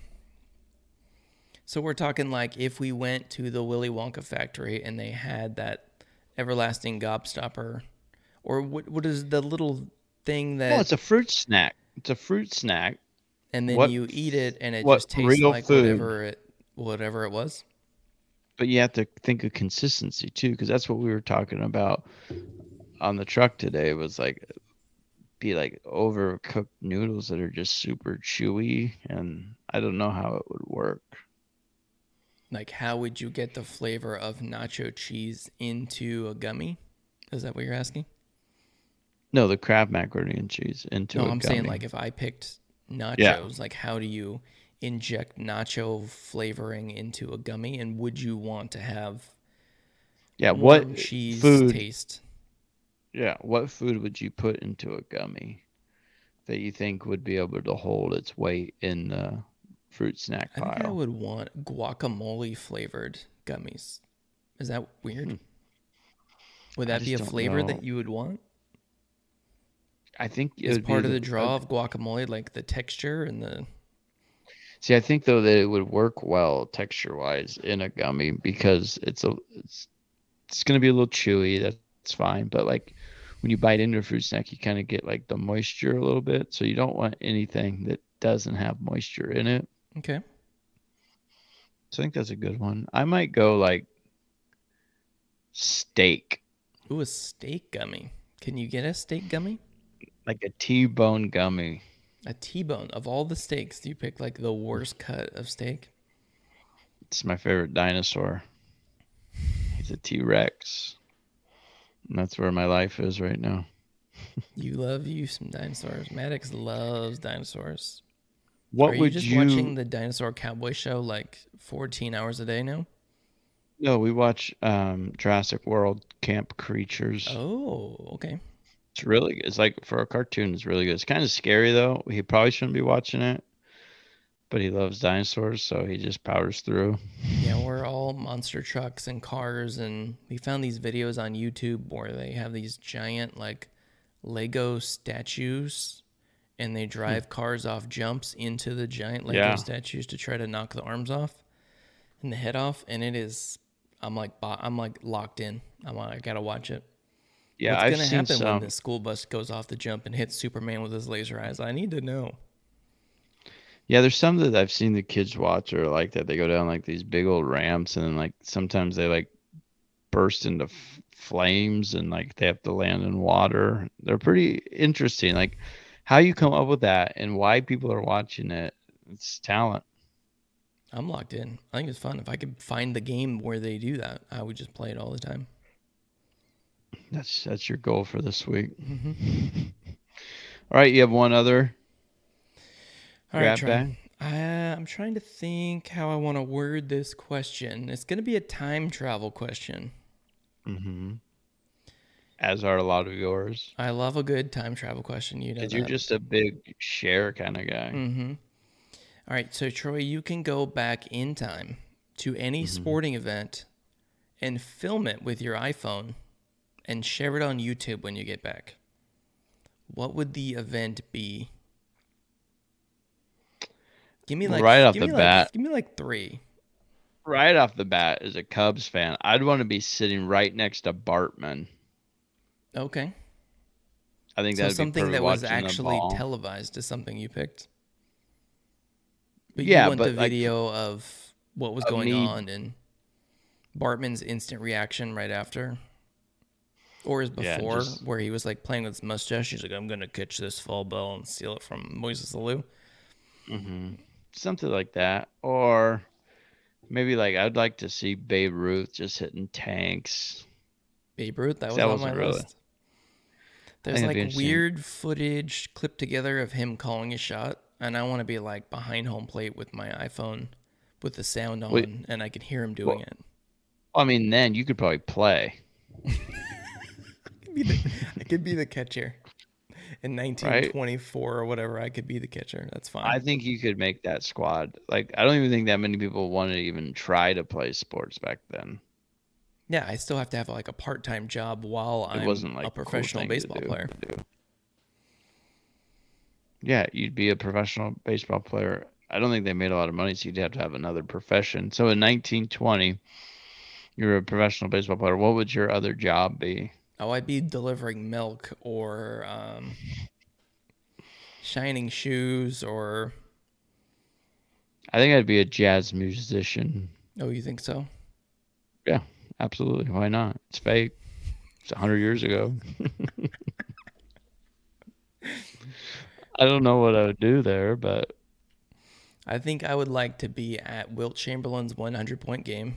So we're talking like if we went to the Willy Wonka factory and they had that everlasting gobstopper, or what? What is the little thing that? No, it's a fruit snack. It's a fruit snack. and then what you eat it and it just tastes like food? whatever it whatever it was. But you have to think of consistency too, because that's what we were talking about on the truck today. Was like be like overcooked noodles that are just super chewy, and I don't know how it would work. Like, how would you get the flavor of nacho cheese into a gummy? Is that what you're asking? No, the Kraft macaroni and cheese into No, a I'm saying like if I picked nachos, like how do you inject nacho flavoring into a gummy, and would you want to have yeah, what cheese food? taste? Yeah, what food would you put into a gummy that you think would be able to hold its weight in the fruit snack I think I would want guacamole flavored gummies. Is that weird? Hmm. Would that be a flavor know. that you would want? I think it Is would be part of the- the draw of guacamole like the texture and the See, I think though that it would work well texture wise in a gummy because it's a it's it's gonna be a little chewy. That's fine, but like when you bite into a fruit snack, you kind of get like the moisture a little bit. So you don't want anything that doesn't have moisture in it. Okay? So I think that's a good one. I might go like steak, Ooh, a steak gummy. Can you get a steak gummy? like a T-bone gummy. A T-bone. Of all the steaks, do you pick like the worst cut of steak? It's my favorite dinosaur. He's a T-Rex. And that's where my life is right now. You love you some dinosaurs. Maddox loves dinosaurs. What Are you would just you? watching the Dinosaur Cowboy show like 14 hours a day now? No, we watch um, Jurassic World Camp Cretaceous. Oh, okay. It's really good. It's like for a cartoon, it's really good. It's kind of scary though. He probably shouldn't be watching it, but he loves dinosaurs, so he just powers through. Yeah, we're all monster trucks and cars, and we found these videos on YouTube where they have these giant like Lego statues, and they hmm. drive cars off jumps into the giant Lego Yeah. statues to try to knock the arms off and the head off. And it is, I'm like, I'm like locked in. I'm like, I gotta watch it. Yeah, What's I've gonna seen happen some. when the school bus goes off the jump and hits Superman with his laser eyes? I need to know. Yeah, there's some that I've seen the kids watch or like that. They go down like these big old ramps, and then like sometimes they like burst into f- flames, and like they have to land in water. They're pretty interesting. Like how you come up with that and why people are watching it. It's talent. I'm locked in. I think it's fun. If I could find the game where they do that, I would just play it all the time. That's that's your goal for this week. Mm-hmm. All right, you have one other All right, grab Troy. Uh, I'm trying to think how I want to word this question. It's going to be a time travel question. Mm-hmm. As are a lot of yours. I love a good time travel question. You know you're just a big share kind of guy. Mm-hmm. All right, so Troy, you can go back in time to any Mm-hmm. sporting event and film it with your iPhone and share it on YouTube when you get back. What would the event be? Give me like Right off the like- bat. give me like three. Right off the bat, as a Cubs fan, I'd want to be sitting right next to Bartman. Okay. I think So something that was actually televised is something you picked. But Yeah, you want but, the like, video of what was of going me- on and Bartman's instant reaction right after. Or is Yeah, before just- where he was like playing with his mustache. He's like, I'm gonna catch this fall ball and steal it from Moises Alou. hmm Something like that, or maybe like I'd like to see Babe Ruth just hitting tanks. Babe Ruth, that was That on my really- list. There's like weird footage clipped together of him calling a shot, and I want to be like behind home plate with my iPhone with the sound on, Wait. and I can hear him doing Well- it. I mean, then you could probably play. I could be the catcher. in 1924 or whatever, I could be the catcher. That's fine. I think you could make that squad. Like I don't even think that many people wanted to even try to play sports back then. Yeah, I still have to have like a part-time job while It I'm wasn't like a a cool professional baseball do- player. Yeah, you'd be a professional baseball player. I don't think they made a lot of money, so you'd have to have another profession. So in 1920, you're a professional baseball player. What would your other job be? Oh, I'd be delivering milk or um, shining shoes or I think I'd be a jazz musician. oh, you think so? Yeah, absolutely. Why not? It's fake. It's 100 years ago. I don't know what I would do there, but I think I would like to be at Wilt Chamberlain's 100 point game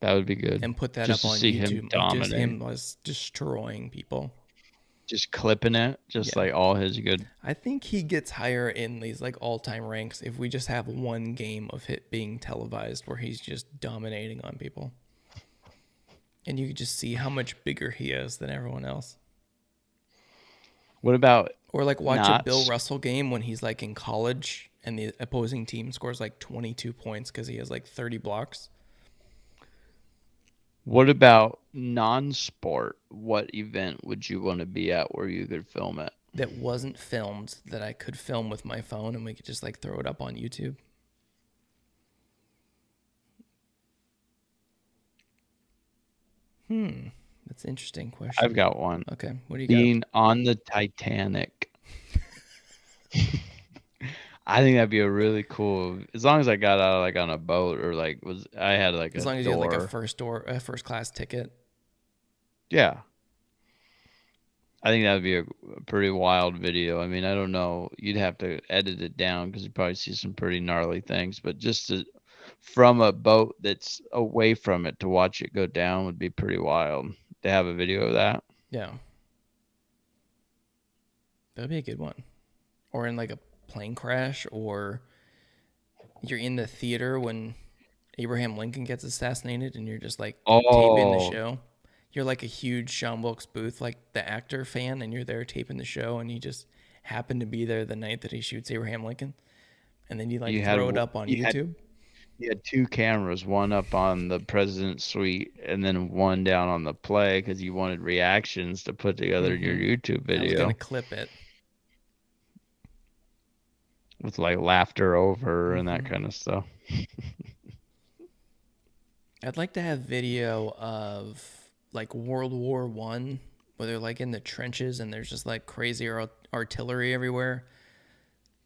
that would be good. and put that Just up to on see him YouTube. Like, just him was destroying people. Just clipping it, just Yeah. like all his good. I think he gets higher in these like all time ranks if we just have one game of it being televised where he's just dominating on people. And you can just see how much bigger he is than everyone else. What about Or like watch a Bill Russell game when he's like in college and the opposing team scores like 22 points because he has like 30 blocks. what about non-sport? What event would you want to be at where you could film it? that wasn't filmed that I could film with my phone and we could just like throw it up on YouTube. Hmm, that's an interesting question. I've got one. okay, what do you got? Being on the Titanic. I think that'd be a really cool. As long as I got out like on a boat or like was I had like As a long as you had like a first door, a first class ticket. Yeah. I think that would be a a pretty wild video. I mean, I don't know. You'd have to edit it down because you'd probably see some pretty gnarly things. But just to, from a boat that's away from it to watch it go down would be pretty wild. To have a video of that. Yeah, that'd be a good one. Or in like a plane crash, or you're in the theater when Abraham Lincoln gets assassinated, and you're just like taping the Oh. show. You're like a huge John Wilkes Booth, like the actor fan, and you're there taping the show, and you just happen to be there the night that he shoots Abraham Lincoln, and then you like You had throw it up on you had- You had two cameras, one up on the president's suite and then one down on the play because you wanted reactions to put together in your YouTube I was video gonna clip it. with like laughter over and that Mhm. kind of stuff. I'd like to have video of like World War One, where they're like in the trenches and there's just like crazy ar- artillery everywhere,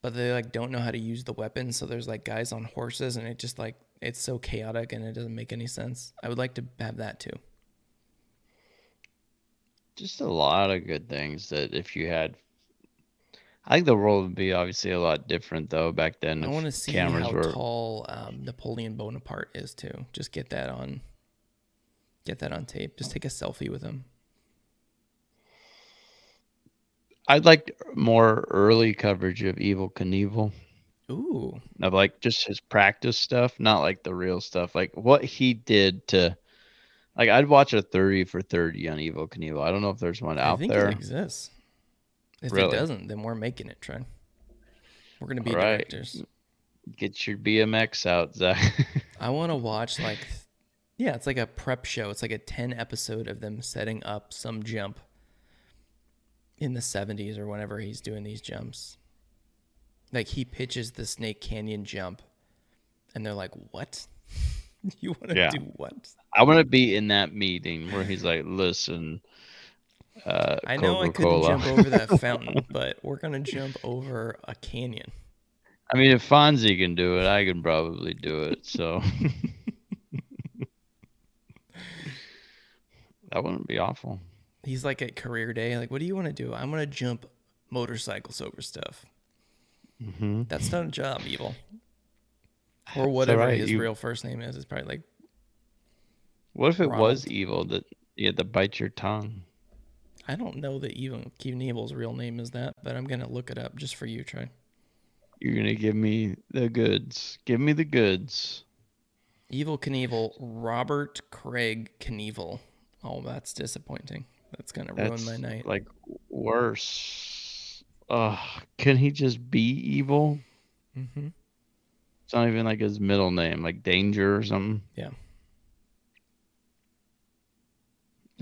but they like don't know how to use the weapons. So there's like guys on horses, and it just like it's so chaotic and it doesn't make any sense. I would like to have that too. Just a lot of good things that if you had. I think the world would be obviously a lot different though back then. I want to see how were. tall um, Napoleon Bonaparte is too. Just get that on, get that on tape. Just take a selfie with him. I'd like more early coverage of Evel Knievel. Ooh, of like just his practice stuff, not like the real stuff. Like what he did to, like I'd watch a thirty for thirty on Evel Knievel. I don't know if there's one I out think there. it exists. If it doesn't, then we're making it, Trent. We're gonna be All right. directors. Get your BMX out, Zach. I want to watch like, yeah, it's like a prep show. It's like a ten episode of them setting up some jump in the '70s or whenever he's doing these jumps. Like he pitches the Snake Canyon jump, and they're like, "What? you want to Yeah. do what?" I want to be in that meeting where he's like, "Listen, uh, I know I couldn't jump over that fountain, but we're gonna jump over a canyon. I mean, if Fonzie can do it, I can probably do it. So that wouldn't be awful. He's like at career day, like, what do you want to do? I'm gonna jump motorcycles over stuff. Mm-hmm. That's not a job, evil. Or whatever right, his you- real first name is. It's probably like What if it was evil that you had to bite your tongue? I don't know that even Knievel's real name is that, but I'm gonna look it up just for you, Trey. You're gonna give me the goods. Give me the goods. Evel Knievel, Robert Craig Knievel. Oh, that's disappointing. That's gonna ruin That's my night. like worse. Ugh, can he just be evil? hmm It's not even like his middle name, like Danger or something. Yeah.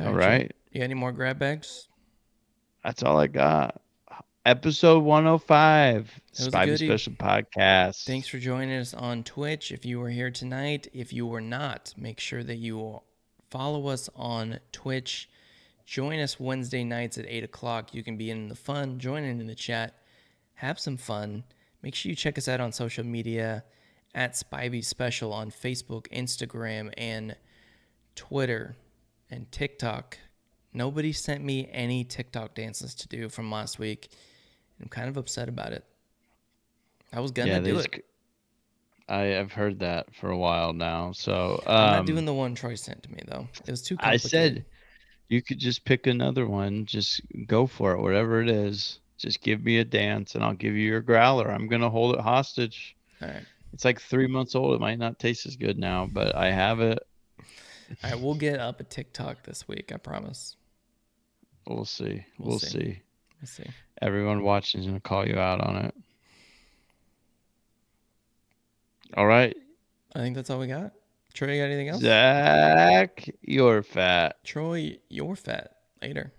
All Alright, right. You got any more grab bags? That's all I got. Episode 105, That was a Spivey. Special Podcast. Thanks for joining us on Twitch. If you were here tonight, if you were not, make sure that you follow us on Twitch. Join us Wednesday nights at 8 o'clock. You can be in the fun, join in in the chat, have some fun. Make sure you check us out on social media at Spivey Special on Facebook, Instagram, and Twitter and TikTok. Nobody sent me any TikTok dances to do from last week. I'm kind of upset about it. I was gonna yeah, do it. I have heard that for a while now. So um, I'm not doing the one Troy sent to me though. It was too I said you could just pick another one. Just go for it, whatever it is. Just give me a dance, and I'll give you your growler. I'm gonna hold it hostage. All right. It's like three months old. It might not taste as good now, but I have it. All right, we'll get up a TikTok this week, I promise. We'll see. We'll We'll, see. see. Let's see. Everyone watching is gonna call you out on it. All right, I think that's all we got. Troy, you got anything else? Zach, you're fat. Troy, you're fat. Later.